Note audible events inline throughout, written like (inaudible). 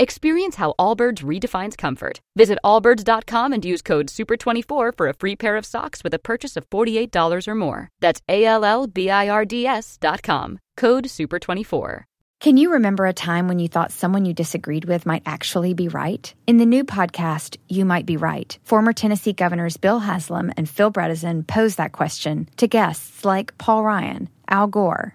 Experience how Allbirds redefines comfort. Visit allbirds.com and use code SUPER24 for a free pair of socks with a purchase of $48 or more. That's A L L B I R D S.com. Code SUPER24. Can you remember a time when you thought someone you disagreed with might actually be right? In the new podcast, You Might Be Right, former Tennessee governors Bill Haslam and Phil Bredesen pose that question to guests like Paul Ryan, Al Gore,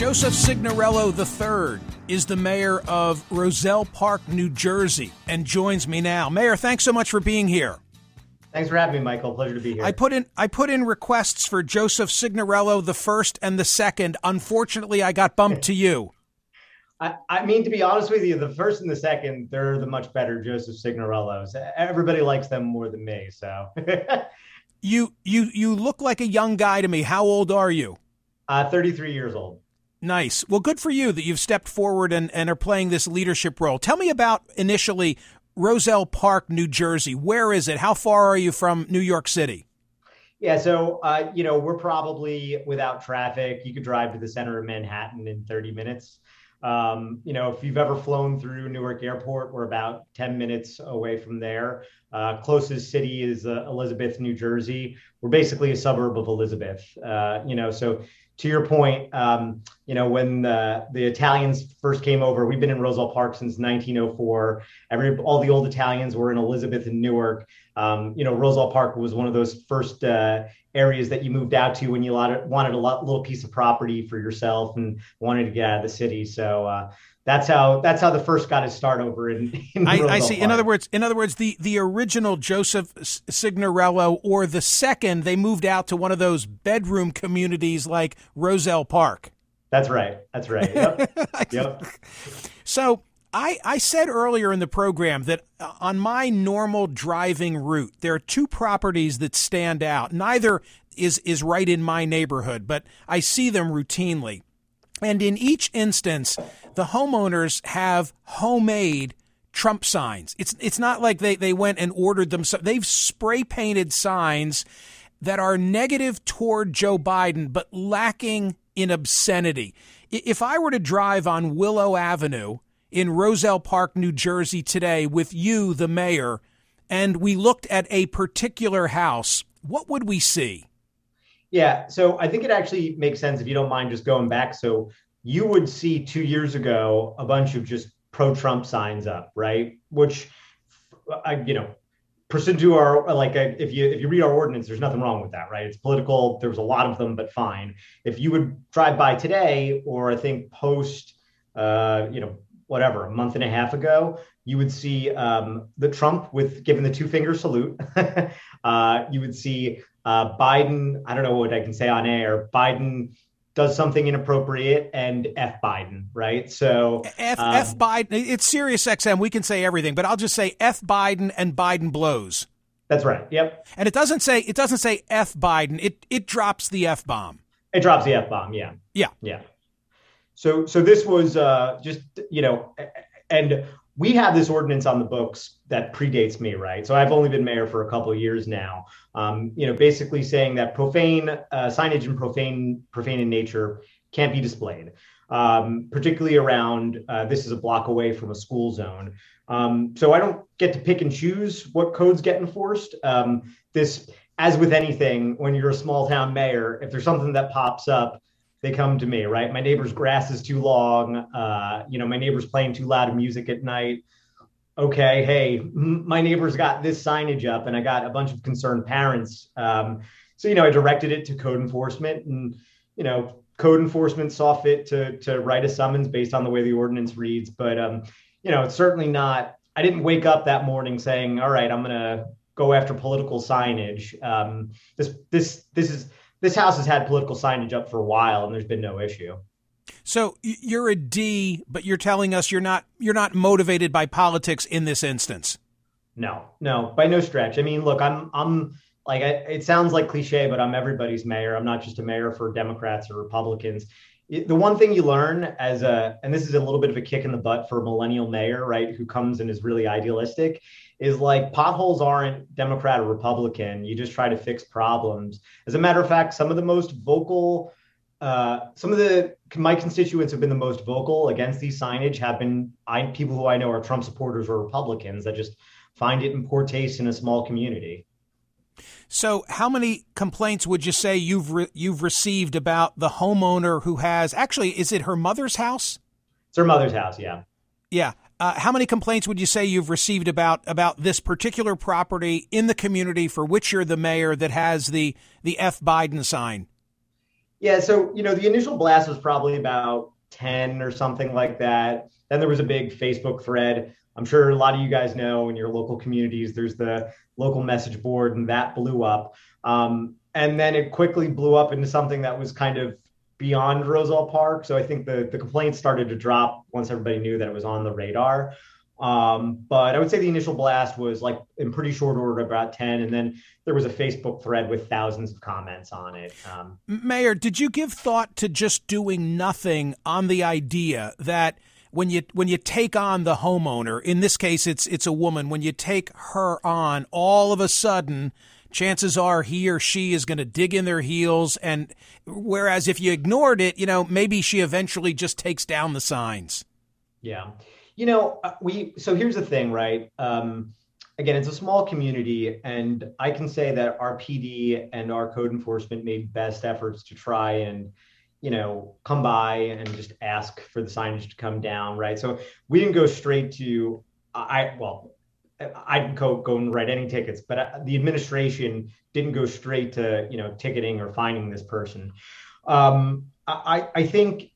Joseph Signorello III is the mayor of Roselle Park, New Jersey, and joins me now. Mayor, thanks so much for being here. Thanks for having me, Michael. Pleasure to be here. I put in I put in requests for Joseph Signorello the first and the second. Unfortunately, I got bumped to you. I, I, mean, to be honest with you, the first and the second, they're the much better Joseph Signorellos. Everybody likes them more than me. So (laughs) you you you look like a young guy to me. How old are you? Uh, 33 years old. Nice. Well, good for you that you've stepped forward and, and are playing this leadership role. Tell me about initially Roselle Park, New Jersey. Where is it? How far are you from New York City? Yeah, so uh, you know we're probably without traffic. You could drive to the center of Manhattan in 30 minutes. Um, you know, if you've ever flown through Newark Airport, we're about 10 minutes away from there. Uh, closest city is uh, Elizabeth, New Jersey. We're basically a suburb of Elizabeth. Uh, you know, so to your point, um, you know, when the, the Italians first came over, we've been in Roselle Park since 1904. Every all the old Italians were in Elizabeth and Newark. Um, you know, Roselle Park was one of those first uh, areas that you moved out to when you wanted a little piece of property for yourself and wanted to get out of the city. So uh, that's how that's how the first got his start over in. (laughs) in I, I, see. Park. In other words, in other words, the the original Joseph Signorello or the second, they moved out to one of those bedroom communities like Roselle Park. That's right. That's right. Yep. (laughs) yep. So I, I said earlier in the program that uh, on my normal driving route, there are two properties that stand out. Neither is, is right in my neighborhood, but I see them routinely. And in each instance, the homeowners have homemade Trump signs. It's, it's not like they, they went and ordered them. So they've spray painted signs that are negative toward Joe Biden, but lacking in obscenity. If I were to drive on Willow Avenue, in Roselle Park, New Jersey today with you, the mayor, and we looked at a particular house, what would we see? Yeah, so I think it actually makes sense if you don't mind just going back. So you would see two years ago a bunch of just pro Trump signs up, right? Which, uh, you know, pursuant to our like uh, if you if you read our ordinance, there's nothing wrong with that, right? It's political. There's a lot of them, but fine. If you would drive by today, or I think post, uh, you know, whatever a month and a half ago, you would see um, the Trump with giving the two finger salute. (laughs) uh, you would see uh, Biden. I don't know what I can say on air. Biden does something inappropriate and F Biden, right? So F, um, F Biden. It's Sirius XM. We can say everything, but I'll just say F Biden and Biden blows. That's right. Yep. And it doesn't say it doesn't say F Biden. It it drops the F bomb. It drops the F bomb. Yeah. Yeah. Yeah. So so this was uh, just you know, and we have this ordinance on the books that predates me, right? So I've only been mayor for a couple years now. Um, you know, basically saying that profane uh, signage and profane profane in nature can't be displayed, um, particularly around uh, this is a block away from a school zone. Um, so I don't get to pick and choose what codes get enforced. Um, this, as with anything, when you're a small town mayor, if there's something that pops up they come to me, right? My neighbor's grass is too long. Uh, you know, my neighbor's playing too loud music at night. okay, hey, my neighbor's got this signage up, and I got a bunch of concerned parents. Um, so you know, I directed it to code enforcement, and you know, code enforcement saw fit to to write a summons based on the way the ordinance reads. But um, you know, it's certainly not. I didn't wake up that morning saying, "All right, I'm gonna go after political signage." Um, this this this is this house has had political signage up for a while, and there's been no issue. So you're a D, but you're telling us you're not you're not motivated by politics in this instance. No, no, by no stretch. I mean, look, I'm I'm like it sounds like cliche, but I'm everybody's mayor. I'm not just a mayor for Democrats or Republicans. The one thing you learn as a, and this is a little bit of a kick in the butt for a millennial mayor, right, who comes and is really idealistic, is like potholes aren't Democrat or Republican. You just try to fix problems. As a matter of fact, some of the most vocal uh, some of the my constituents have been the most vocal against these signage have been I, people who I know are Trump supporters or Republicans that just find it in poor taste in a small community. So, how many complaints would you say you've re- you've received about the homeowner who has actually is it her mother's house? It's her mother's house, yeah. Yeah. Uh, how many complaints would you say you've received about about this particular property in the community for which you're the mayor that has the the F Biden sign? Yeah, so you know, the initial blast was probably about 10 or something like that. Then there was a big Facebook thread. I'm sure a lot of you guys know in your local communities, there's the local message board, and that blew up. Um, and then it quickly blew up into something that was kind of beyond Roselle Park. So I think the, the complaints started to drop once everybody knew that it was on the radar. Um, but I would say the initial blast was like in pretty short order, about 10. And then there was a Facebook thread with thousands of comments on it. Um, Mayor, did you give thought to just doing nothing on the idea that when you when you take on the homeowner, in this case it's it's a woman, when you take her on, all of a sudden chances are he or she is going to dig in their heels and whereas if you ignored it, you know, maybe she eventually just takes down the signs. Yeah. You know, uh, we so here's the thing, right? Um, again, it's a small community, and I can say that our PD and our code enforcement made best efforts to try and you know come by and just ask for the signage to come down, right? So we didn't go straight to I well. I didn't go, go and write any tickets, but uh, the administration didn't go straight to you know ticketing or finding this person. Um, I, I think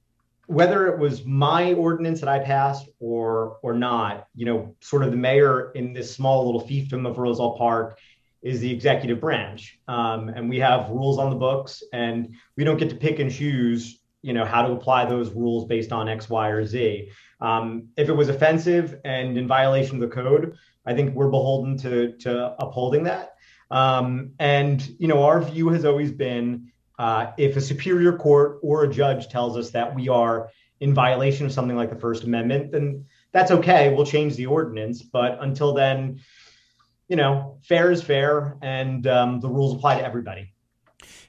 whether it was my ordinance that I passed or or not, you know, sort of the mayor in this small little fiefdom of Roselle Park is the executive branch, um, and we have rules on the books, and we don't get to pick and choose, you know, how to apply those rules based on X, Y, or Z. Um, if it was offensive and in violation of the code, I think we're beholden to to upholding that. Um, and you know, our view has always been uh, if a superior court or a judge tells us that we are in violation of something like the First Amendment, then that's okay. We'll change the ordinance. But until then, you know, fair is fair, and um, the rules apply to everybody.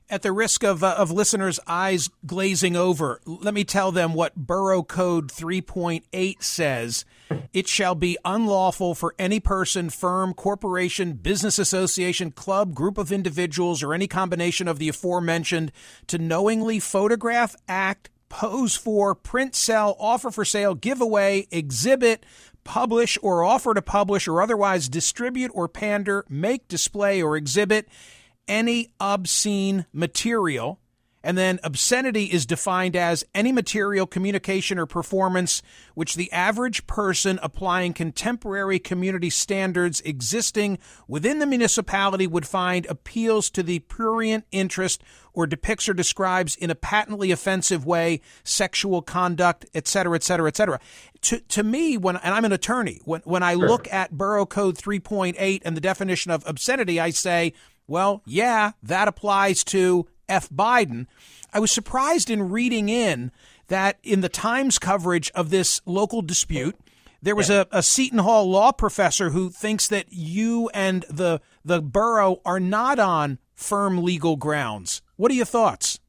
At the risk of, uh, of listeners' eyes glazing over, let me tell them what Borough Code 3.8 says. It shall be unlawful for any person, firm, corporation, business association, club, group of individuals, or any combination of the aforementioned to knowingly photograph, act, pose for, print, sell, offer for sale, give away, exhibit, publish, or offer to publish, or otherwise distribute or pander, make, display, or exhibit any obscene material. And then obscenity is defined as any material, communication, or performance which the average person applying contemporary community standards existing within the municipality would find appeals to the prurient interest or depicts or describes in a patently offensive way sexual conduct, et cetera, et cetera, et cetera. To, to me, when, and I'm an attorney, when, when I sure. look at Borough Code 3.8 and the definition of obscenity, I say, well, yeah, that applies to F. Biden. I was surprised in reading in that in the Times coverage of this local dispute, there was a, a, Seton Hall law professor who thinks that you and the the borough are not on firm legal grounds. What are your thoughts?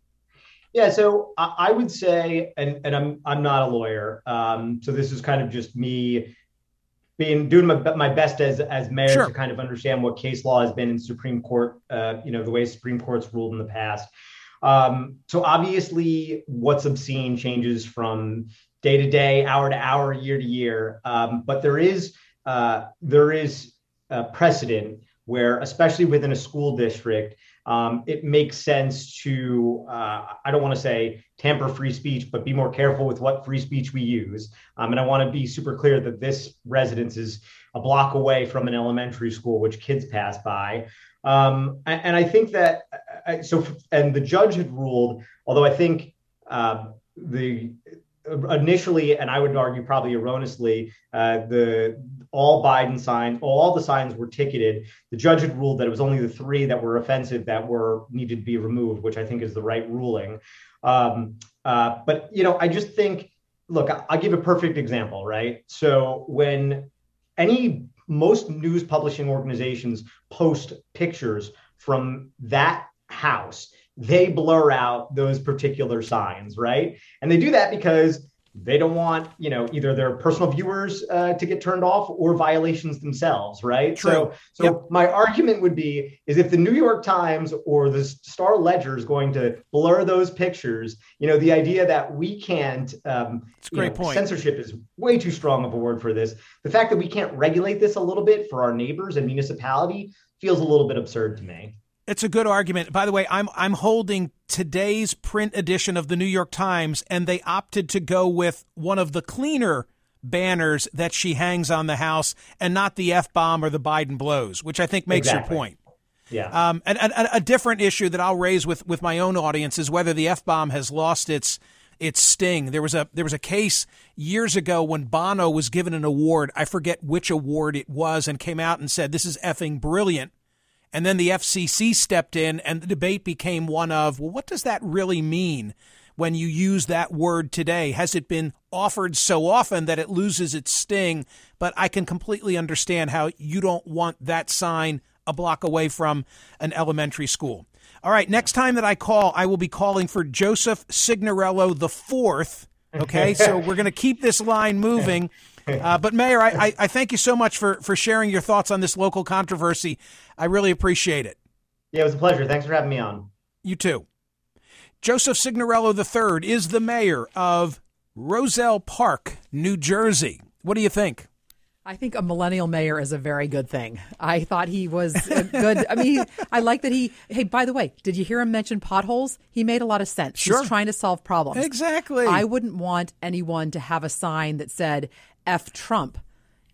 Yeah, so I, I would say, and, and I'm I'm not a lawyer, um, so this is kind of just me being doing my, my best as as mayor sure. to kind of understand what case law has been in Supreme Court, uh, you know, the way Supreme Court's ruled in the past. Um, so obviously, what's obscene changes from day to day, hour to hour, year to year. Um, but there is uh, there is a precedent where, especially within a school district, um, it makes sense to, uh, I don't want to say tamper free speech, but be more careful with what free speech we use. Um, and I want to be super clear that this residence is a block away from an elementary school, which kids pass by. Um, and, I think that, uh, so, and the judge had ruled, although I think uh, the initially, and I would argue probably erroneously, uh, the all Biden signs, all the signs were ticketed. The judge had ruled that it was only the three that were offensive that were needed to be removed, which I think is the right ruling. Um, uh, but you know, I just think, look, I'll give a perfect example, right? So when any most news publishing organizations post pictures from that house they blur out those particular signs, right? And they do that because they don't want, you know, either their personal viewers uh, to get turned off or violations themselves, right? True. So, so yep. my argument would be is if the New York Times or the Star Ledger is going to blur those pictures, you know, the idea that we can't, um, great know, point. censorship is way too strong of a word for this. The fact that we can't regulate this a little bit for our neighbors and municipality feels a little bit absurd to me. It's a good argument. By the way, I'm I'm holding today's print edition of the New York Times, and they opted to go with one of the cleaner banners that she hangs on the house, and not the f bomb or the Biden blows, which I think makes exactly. your point. Yeah. Um, and, and, and a different issue that I'll raise with with my own audience is whether the f bomb has lost its its sting. There was a there was a case years ago when Bono was given an award. I forget which award it was, and came out and said, "This is effing brilliant." And then the FCC stepped in, and the debate became one of, well, what does that really mean when you use that word today? Has it been offered so often that it loses its sting? But I can completely understand how you don't want that sign a block away from an elementary school. All right, next time that I call, I will be calling for Joseph Signorello the fourth. Okay, so (laughs) we're going to keep this line moving. (laughs) Uh, but Mayor, I, I, I, thank you so much for, for sharing your thoughts on this local controversy. I really appreciate it. Yeah, it was a pleasure. Thanks for having me on. You too. Joseph Signorello III is the mayor of Roselle Park, New Jersey. What do you think? I think a millennial mayor is a very good thing. I thought he was good. I mean, I like that he. Hey, by the way, did you hear him mention potholes? He made a lot of sense. Sure. He's trying to solve problems. Exactly. I wouldn't want anyone to have a sign that said "F Trump."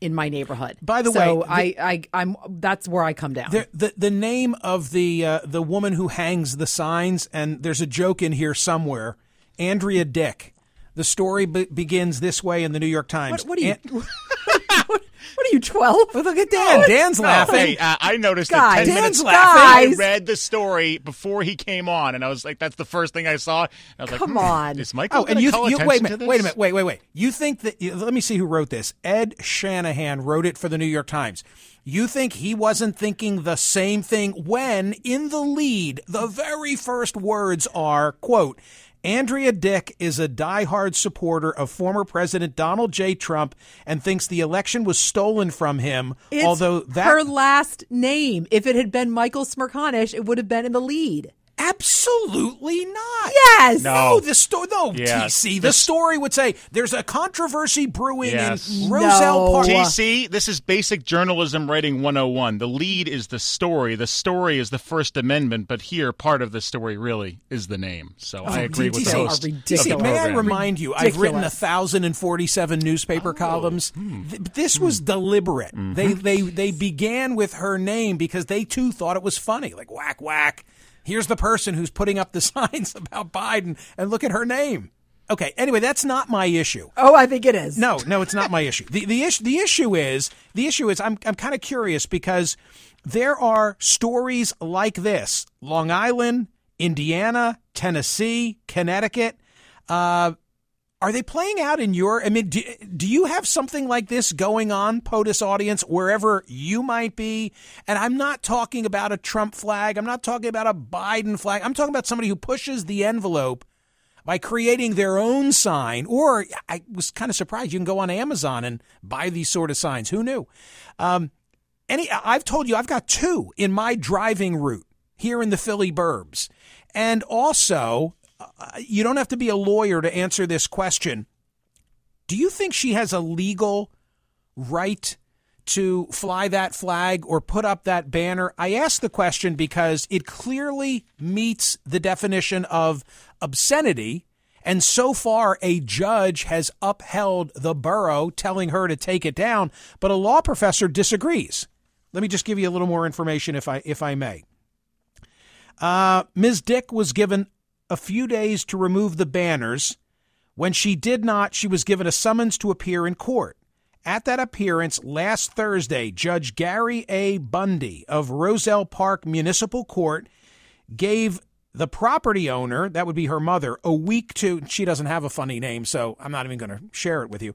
In my neighborhood. By the so way, I, I, I'm that's where I come down. The the, the name of the uh, the woman who hangs the signs, and there's a joke in here somewhere. Andrea Dick. The story be- begins this way in the New York Times. What, what are you? An- (laughs) What are you, 12? look at Dan. Dan's no, laughing. Hey, uh, I noticed guys, that 10 Dan's minutes laughing. I read the story before he came on, and I was like, that's the first thing I saw. I was Come like, hmm, on. Is Michael Oh, and you, call you attention wait a minute, to this? wait a minute, wait, wait, wait. You think that? Let me see who wrote this. Ed Shanahan wrote it for the New York Times. You think he wasn't thinking the same thing when, in the lead, the very first words are, "quote." Andrea Dick is a diehard supporter of former President Donald J. Trump and thinks the election was stolen from him. It's although that her last name. If it had been Michael Smerconish, it would have been in the lead. Absolutely not. Yes. No, the story. No, Yeah. TC. The story would say there's a controversy brewing Yes. in Roselle No. Park. TC, this is basic journalism writing 101. The lead is the story. The story is the First Amendment, but here part of the story really is the name. So oh, I agree with the TC, host. are of the ridiculous. May I remind you, I've Ridiculous. written 1,047 newspaper oh. columns. Hmm. Th- This was hmm. deliberate. They, mm-hmm. they, they began with her name because they too thought it was funny. Like, whack, whack. Here's the person who's putting up the (laughs) signs about Biden, and look at her name. Okay, anyway, that's not my issue. Oh, I think it is. No, no, it's not my issue. The the issue the issue is the issue is I'm I'm kind of curious because there are stories like this: Long Island, Indiana, Tennessee, Connecticut. Uh, are they playing out in your? I mean, do, do you have something like this going on, POTUS audience, wherever you might be? And I'm not talking about a Trump flag. I'm not talking about a Biden flag. I'm talking about somebody who pushes the envelope by creating their own sign. Or I was kind of surprised you can go on Amazon and buy these sort of signs. Who knew? Um, any, I've told you I've got two in my driving route here in the Philly burbs, and also you don't have to be a lawyer to answer this question. Do you think she has a legal right to fly that flag or put up that banner? I ask the question because it clearly meets the definition of obscenity. And so far, a judge has upheld the borough telling her to take it down, but a law professor disagrees. Let me just give you a little more information, if I if I may. Uh, Ms. Dick was given a few days to remove the banners. When she did not, she was given a summons to appear in court. At that appearance last Thursday, Judge Gary A. Bundy of Roselle Park Municipal Court gave the property owner, that would be her mother, a week to, she doesn't have a funny name, so I'm not even going to share it with you,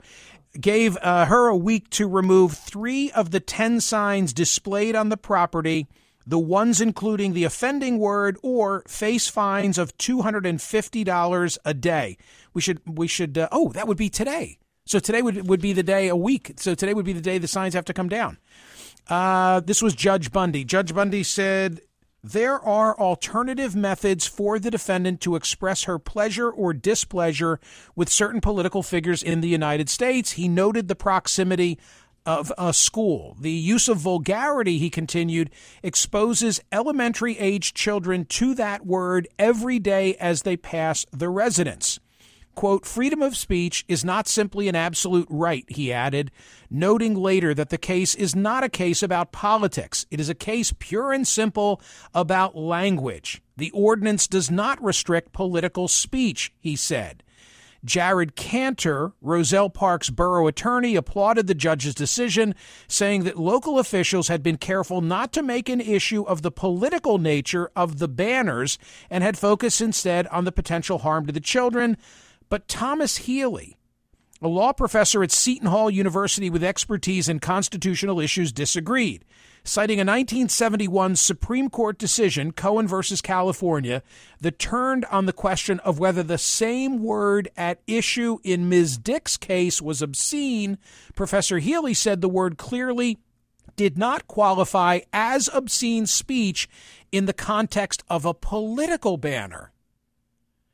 gave uh, her a week to remove three of the 10 signs displayed on the property, the ones including the offending word or face fines of $250 a day. We should, we should, uh, oh, that would be today. So today would, would be the day, a week. So today would be the day the signs have to come down. Uh, this was Judge Bundy. Judge Bundy said there are alternative methods for the defendant to express her pleasure or displeasure with certain political figures in the United States. He noted the proximity of a school. The use of vulgarity, he continued, exposes elementary age children to that word every day as they pass the residence. Quote, freedom of speech is not simply an absolute right, he added, noting later that the case is not a case about politics. It is a case pure and simple about language. The ordinance does not restrict political speech, he said. Jared Cantor, Roselle Park's borough attorney, applauded the judge's decision, saying that local officials had been careful not to make an issue of the political nature of the banners and had focused instead on the potential harm to the children. But Thomas Healy, a law professor at Seton Hall University with expertise in constitutional issues, disagreed, citing a 1971 Supreme Court decision, Cohen versus California, that turned on the question of whether the same word at issue in Ms. Dick's case was obscene. Professor Healy said the word clearly did not qualify as obscene speech in the context of a political banner.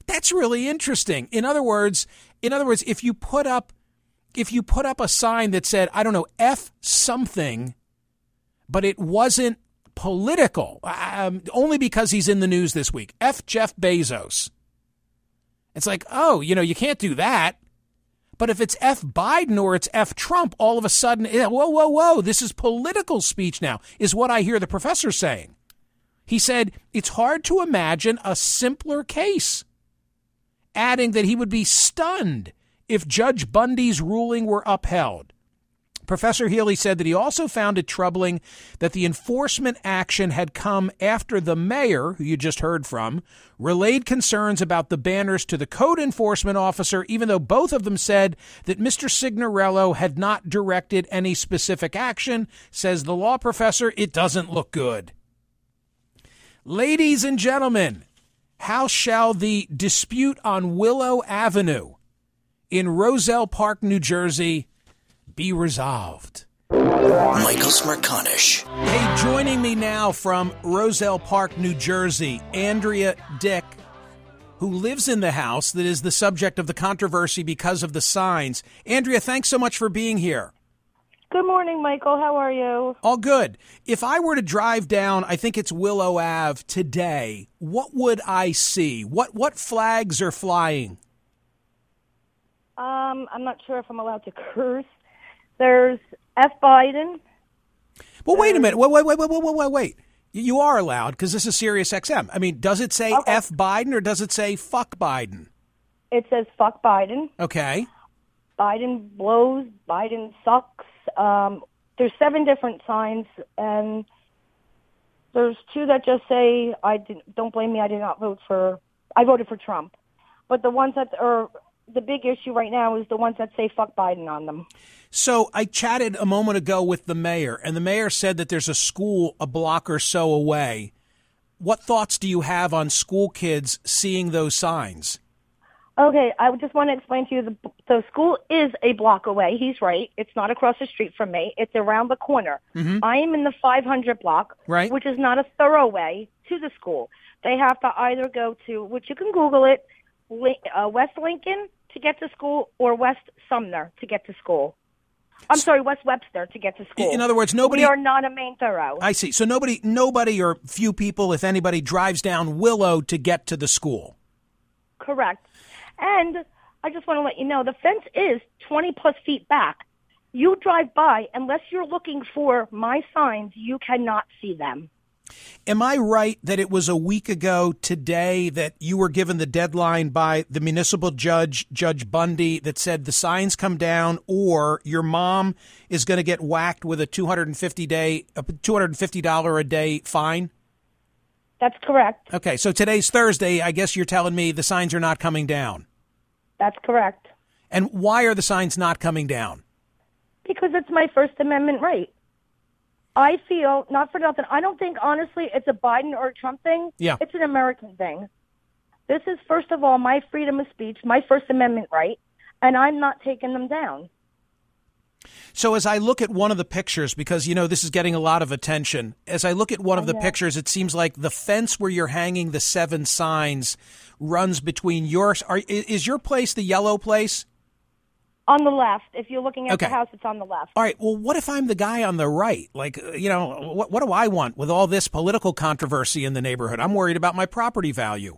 That's really interesting. In other words, in other words, if you put up if you put up a sign that said, I don't know, F something, but it wasn't political, um, only because he's in the news this week. F Jeff Bezos. It's like, oh, you know, you can't do that. But if it's F Biden or it's F Trump, all of a sudden, whoa, whoa, whoa, this is political speech now, is what I hear the professor saying. He said, it's hard to imagine a simpler case adding that he would be stunned if Judge Bundy's ruling were upheld. Professor Healy said that he also found it troubling that the enforcement action had come after the mayor, who you just heard from, relayed concerns about the banners to the code enforcement officer, even though both of them said that Mr. Signorello had not directed any specific action. Says the law professor, it doesn't look good. Ladies and gentlemen, how shall the dispute on Willow Avenue in Roselle Park, New Jersey, be resolved? Michael Smerconish. Hey, joining me now from Roselle Park, New Jersey, Andrea Dick, who lives in the house that is the subject of the controversy because of the signs. Andrea, thanks so much for being here. Good morning, Michael. How are you? All good. If I were to drive down, I think it's Willow Ave today, what would I see? What what flags are flying? Um, I'm not sure if I'm allowed to (laughs) curse. There's F Biden. Well, wait a minute. Wait, wait, wait, wait, wait, wait, wait. You are allowed because this is Sirius XM. I mean, does it say Okay. F Biden or does it say fuck Biden? It says fuck Biden. Okay. Biden blows. Biden sucks. Um, there's seven different signs, and there's two that just say I didn't, don't blame me. I did not vote for. I voted for Trump. But the ones that are the big issue right now is the ones that say fuck Biden on them. So I chatted a moment ago with the mayor, and the mayor said that there's a school a block or so away. What thoughts do you have on school kids seeing those signs? Okay, I just want to explain to you the the school is a block away. He's right. It's not across the street from me. It's around the corner. Mm-hmm. I am in the 500 block, Right. which is not a thorough way to the school. They have to either go to, which you can Google it, uh, West Lincoln to get to school or West Sumner to get to school. I'm sorry, West Webster to get to school. In other words, nobody. We are not a main thorough. I see. So nobody, nobody, or few people, if anybody, drives down Willow to get to the school. Correct. And I just want to let you know the fence is 20 plus feet back. You drive by, unless you're looking for my signs, you cannot see them. Am I right that it was a week ago today that you were given the deadline by the municipal judge, Judge Bundy, that said the signs come down or your mom is going to get whacked with a 250 day, a $250 a day fine? That's correct. Okay, so today's Thursday. I guess you're telling me the signs are not coming down. That's correct. And why are the signs not coming down? Because it's my First Amendment right. I feel, not for nothing, I don't think, honestly, it's a Biden or a Trump thing. Yeah. It's an American thing. This is, first of all, my freedom of speech, my First Amendment right, and I'm not taking them down. So as I look at one of the pictures, because you know this is getting a lot of attention, as I look at one of the pictures, it seems like the fence where you're hanging the seven signs runs between yours. Are, is your place the yellow place? On the left, if you're looking at Okay. the house, it's on the left. All right. Well, what if I'm the guy on the right? Like, uh, you know, what, what do I want with all this political controversy in the neighborhood? I'm worried about my property value.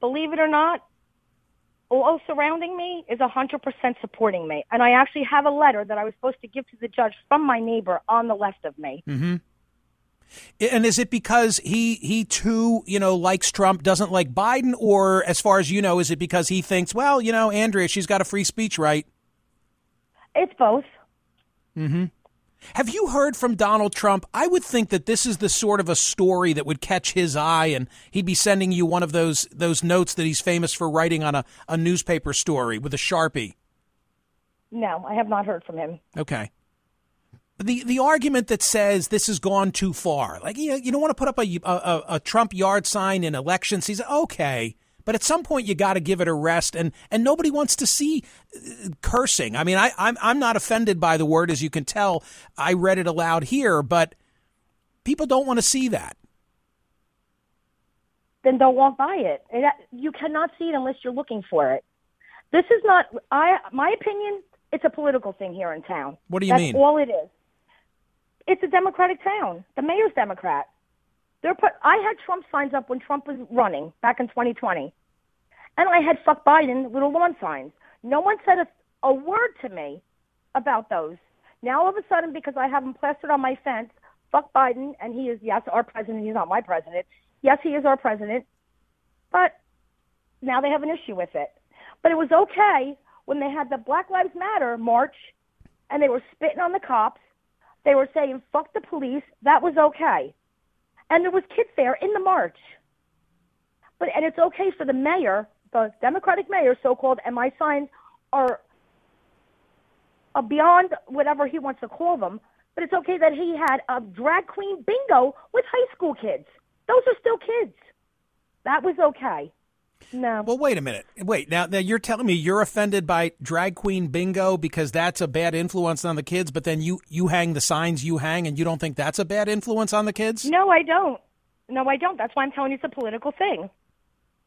Believe it or not, all surrounding me is 100% supporting me. And I actually have a letter that I was supposed to give to the judge from my neighbor on the left of me. Mm-hmm. And is it because he he too, you know, likes Trump, doesn't like Biden, or as far as you know, is it because he thinks, well, you know, Andrea, she's got a free speech right? It's both. Mm-hmm. Have you heard from Donald Trump? I would think that this is the sort of a story that would catch his eye, and he'd be sending you one of those those notes that he's famous for writing on a, a newspaper story with a sharpie. No, I have not heard from him. Okay. The the argument that says this has gone too far, like you, you don't want to put up a, a, a Trump yard sign in election season. Okay, but at some point you got to give it a rest, and and nobody wants to see uh, cursing. I mean, I I'm I'm not offended by the word, as you can tell. I read it aloud here, but people don't want to see that. Then don't walk by it. It- You cannot see it unless you're looking for it. This is not. I my opinion. It's a political thing here in town. What do you That's mean? all it is. It's a Democratic town. The mayor's Democrat. They're put. I had Trump signs up when Trump was running back in 2020, and I had "fuck Biden" little lawn signs. No one said a, a word to me about those. Now all of a sudden, because I have them plastered on my fence, "fuck Biden," and he is yes our president. He's not my president. Yes, he is our president, but now they have an issue with it. But it was okay when they had the Black Lives Matter march, and they were spitting on the cops. They were saying "fuck the police." That was okay, and there was kids there in the march. But and it's okay for the mayor, the Democratic mayor, so-called, and my signs are uh, beyond whatever he wants to call them. But it's okay that he had a drag queen bingo with high school kids. Those are still kids. That was okay. No. Well, wait a minute. Wait now. Now you're telling me you're offended by drag queen bingo because that's a bad influence on the kids, but then you you hang the signs you hang, and you don't think that's a bad influence on the kids? No, I don't. No, I don't. That's why I'm telling you it's a political thing.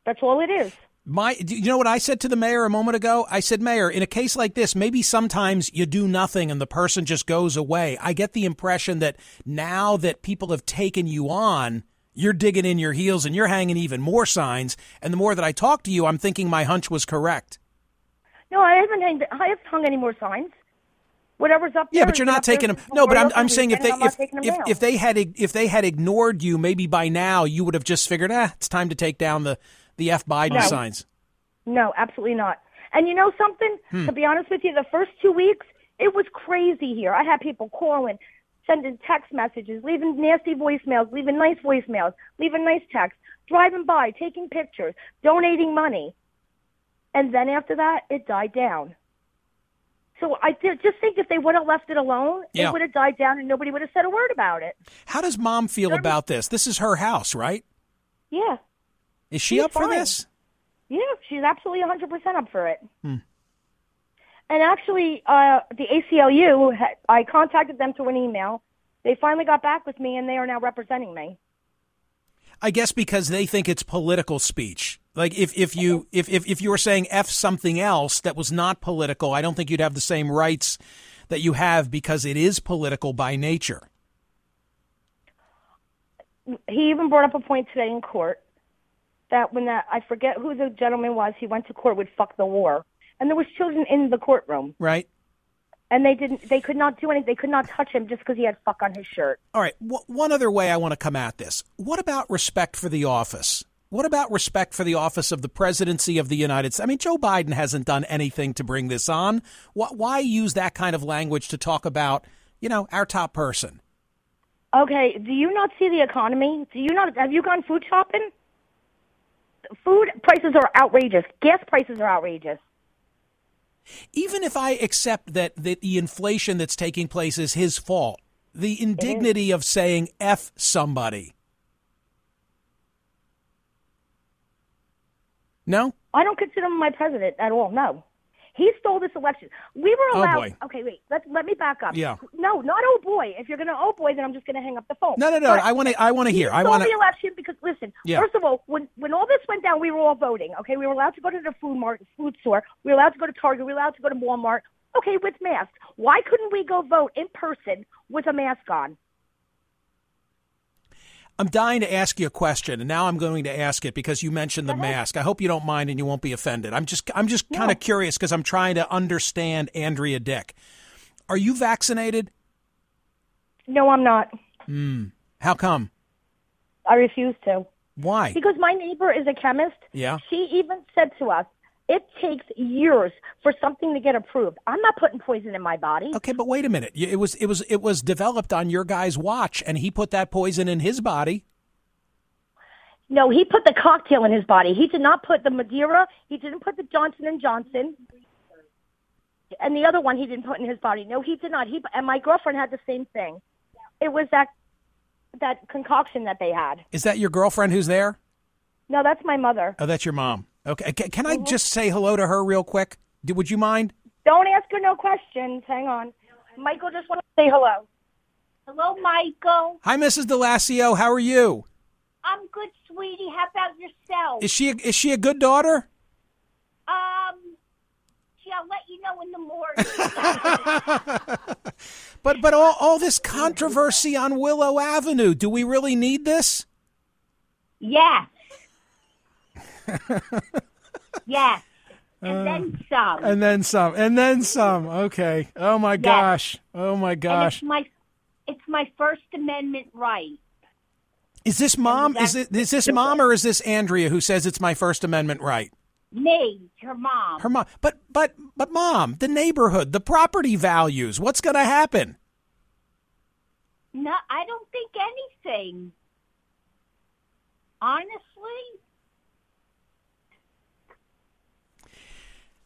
That's all it is. My, do you know what I said to the mayor a moment ago? I said, Mayor, in a case like this, maybe sometimes you do nothing and the person just goes away. I get the impression that now that people have taken you on, you're digging in your heels and you're hanging even more signs. And the more that I talk to you, I'm thinking my hunch was correct. No, I haven't hanged, I haven't hung any more signs. Whatever's up there. Yeah, but you're not taking them. No, but I'm, I'm saying if they if if, if they had if they had ignored you, maybe by now you would have just figured, ah, it's time to take down the the F Biden No. signs. No, absolutely not. And you know something? Hmm. To be honest with you, the first two weeks, it was crazy here. I had people calling, sending text messages, leaving nasty voicemails, leaving nice voicemails, leaving nice texts, driving by, taking pictures, donating money. And then after that, it died down. So I just think if they would have left it alone, Yeah. it would have died down and nobody would have said a word about it. How does mom feel about this? This is her house, right? Yeah. Is she She's up for this? Yeah, she's absolutely 100% up for it. Hmm. And actually, uh, the ACLU, I contacted them through an email. They finally got back with me, and they are now representing me. I guess because they think it's political speech. Like if, if you if, if if you were saying F something else that was not political, I don't think you'd have the same rights that you have because it is political by nature. He even brought up a point today in court that when that I forget who the gentleman was, he went to court with "fuck the war," and there was children in the courtroom, Right? and they didn't. They could not do anything. They could not touch him just because he had "fuck" on his shirt. All right. W- one other way I want to come at this. What about respect for the office? What about respect for the office of the presidency of the United States? I mean, Joe Biden hasn't done anything to bring this on. Why, why use that kind of language to talk about, you know, our top person? Okay, do you not see the economy? Do you not have you gone food shopping? Food prices are outrageous. Gas prices are outrageous. Even if I accept that, that the inflation that's taking place is his fault, the indignity of saying F somebody. No? I don't consider him my president at all. No. He stole this election. We were Oh, allowed. boy. Okay, wait. Let let me back up. Yeah. No, not oh boy. If you're gonna oh boy, then I'm just gonna hang up the phone. No, no, no. But I want to. I want to he hear. I stole want the election because listen. Yeah. First of all, when when all this went down, we were all voting. Okay, we were allowed to go to the food market, food store. We were allowed to go to Target. We were allowed to go to Walmart. Okay, with masks. Why couldn't we go vote in person with a mask on? I'm dying to ask you a question, and now I'm going to ask it because you mentioned the mask. I hope you don't mind and you won't be offended. I'm just, I'm just kind of curious because I'm trying to understand Andrea Dick. Are you vaccinated? No, I'm not. Hmm. How come? I refuse to. Why? Because my neighbor is a chemist. Yeah. She even said to us, it takes years for something to get approved. I'm not putting poison in my body. Okay, but wait a minute. It was, it was, it was developed on your guy's watch, and he put that poison in his body. No, he put the cocktail in his body. He did not put the Moderna. He didn't put the Johnson and Johnson. And the other one he didn't put in his body. No, he did not. He and my girlfriend had the same thing. It was that that concoction that they had. Is that your girlfriend who's there? No, that's my mother. Oh, that's your mom. Okay. Can, can I just say hello to her real quick? Would you mind? Don't ask her no questions. Hang on. Michael just want to say hello. Hello, Michael. Hi, Mrs. Delasio. How are you? I'm good, sweetie. How about yourself? Is she, a, is she a good daughter? Um, gee, I'll let you know in the morning. (laughs) (laughs) But but all, all this controversy on Willow Avenue, do we really need this? yes. (laughs) yes. And uh, then some. And then some. And then some. Okay. Oh my gosh. Oh my and gosh. it's my it's my First Amendment right. Is this mom? Is it is this mom or is this Andrea who says it's my First Amendment right? Me, her mom. Her mom. But but but mom, the neighborhood, the property values. What's going to happen? no, I don't think anything. Honestly,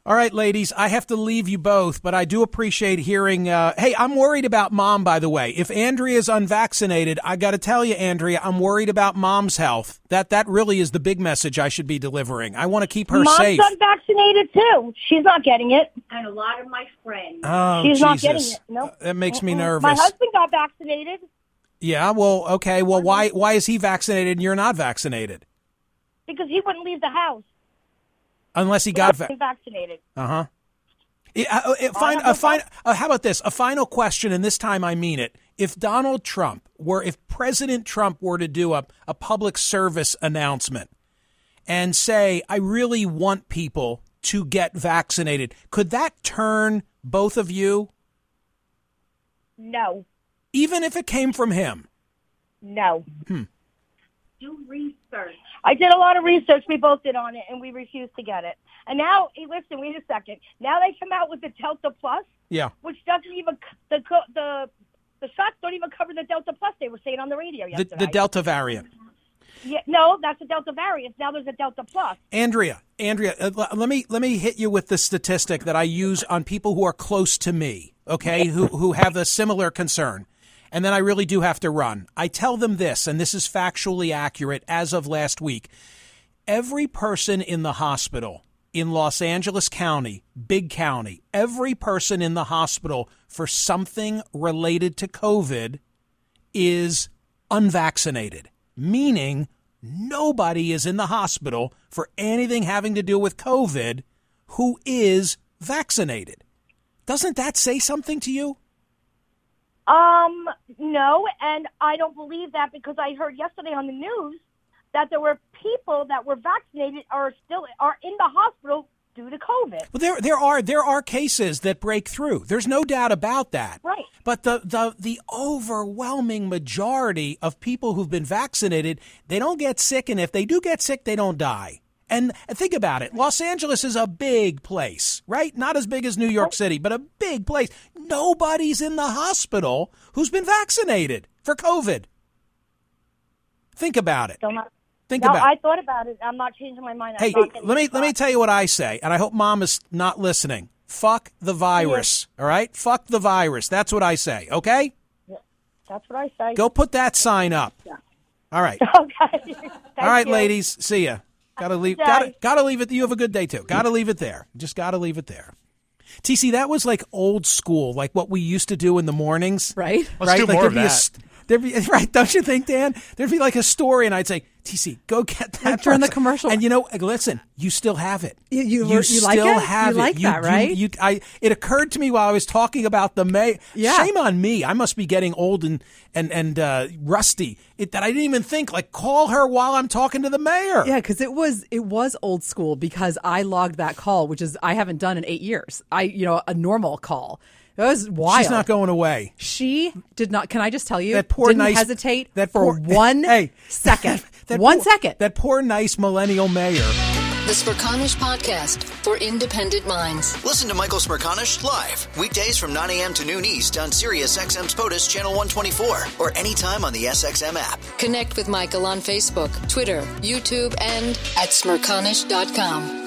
All right, ladies, I have to leave you both, but I do appreciate hearing. Uh, hey, I'm worried about mom, by the way. If Andrea's unvaccinated, I got to tell you, Andrea, I'm worried about mom's health. That that really is the big message I should be delivering. I want to keep her mom's safe. unvaccinated too. She's not getting it, and a lot of my friends. Oh, She's not getting it. No, That makes me nervous. My husband got vaccinated Yeah, well, okay. Well, why why is he vaccinated and you're not vaccinated? because he wouldn't leave the house. Unless he got va- vaccinated. Uh huh. Uh, uh, fine, a fine, uh, how about this? A final question, and this time I mean it. If Donald Trump were, if President Trump were to do a, a public service announcement and say, I really want people to get vaccinated, could that turn both of you, No, even if it came from him? no. Hmm. Do research. I did a lot of research. We both did on it, and we refused to get it. And now, hey, listen, wait a second. Now they come out with the Delta Plus, Yeah. which doesn't even the the the shots don't even cover the Delta Plus. They were saying on the radio The, yesterday. the Delta variant. Yeah, no, that's a Delta variant. Now there's a Delta Plus. Andrea, Andrea, uh, let me let me hit you with the statistic that I use on people who are close to me, okay, who who have a similar concern. And then I really do have to run. I tell them this, and this is factually accurate as of last week. Every person in the hospital in Los Angeles County, big county, every person in the hospital for something related to COVID is unvaccinated, meaning nobody is in the hospital for anything having to do with COVID who is vaccinated. Doesn't that say something to you? Um, no, and I don't believe that because I heard yesterday on the news that there were people that were vaccinated are still are in the hospital due to COVID. Well, there there are there are cases that break through. There's no doubt about that. Right. But the the the overwhelming majority of people who've been vaccinated, they don't get sick, and if they do get sick, they don't die. And think about it. Los Angeles is a big place, right? Not as big as New York City, but a big place. Nobody's in the hospital who's been vaccinated for COVID. Think about it. Not. Think no, about I it. thought about it. I'm not changing my mind. Hey, I'm getting let me let me tell you what I say, and I hope Mom is not listening. Fuck the virus. All right, fuck the virus. That's what I say. Okay, Yeah. That's what I say. go put that sign up. Yeah. All right, (laughs) Okay. all right, you. ladies. See ya. Gotta leave. Gotta gotta leave it. You have a good day too. Gotta leave it there. Just gotta leave it there. TC, that was like old school, like what we used to do in the mornings. Right? Let's right? do like more there'd of be a that. st- there'd be, (laughs) right? Don't you think, Dan? There'd be like a story, and I'd say, TC, go get that. Like during the commercial. And you know, listen, you still have it. You- you were- you still like it? have You it. like that, right? You, I, it occurred to me while I was talking about the May. Yeah. Shame on me. I must be getting old and and and uh, rusty. It, that I didn't even think like call her while I'm talking to the mayor. Yeah, because it was it was old school because I logged that call, which is I haven't done in eight years. I you know a normal call. It was wild. She's not going away. She did not. Can I just tell you? That poor didn't nice hesitate that for poor, (laughs) one hey, second. (laughs) that one poor- second. That poor nice millennial mayor. The Smerconish Podcast for independent minds. Listen to Michael Smerconish live weekdays from 9 a.m. to noon East on Sirius XM's POTUS Channel 124 or anytime on the SXM app. Connect with Michael on Facebook, Twitter, YouTube, and at smerconish.com.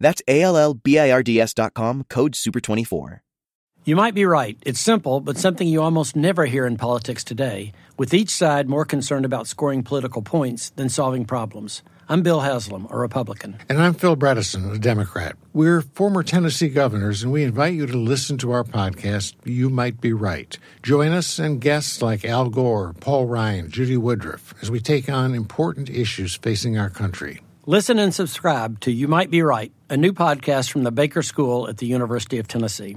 That's A L L B I R D S.com, code SUPER24. You might be right. It's simple, but something you almost never hear in politics today, with each side more concerned about scoring political points than solving problems. I'm Bill Haslam, a Republican. And I'm Phil Bredesen, a Democrat. We're former Tennessee governors, and we invite you to listen to our podcast, You Might Be Right. Join us and guests like Al Gore, Paul Ryan, Judy Woodruff, as we take on important issues facing our country. Listen and subscribe to You Might Be Right, a new podcast from the Baker School at the University of Tennessee.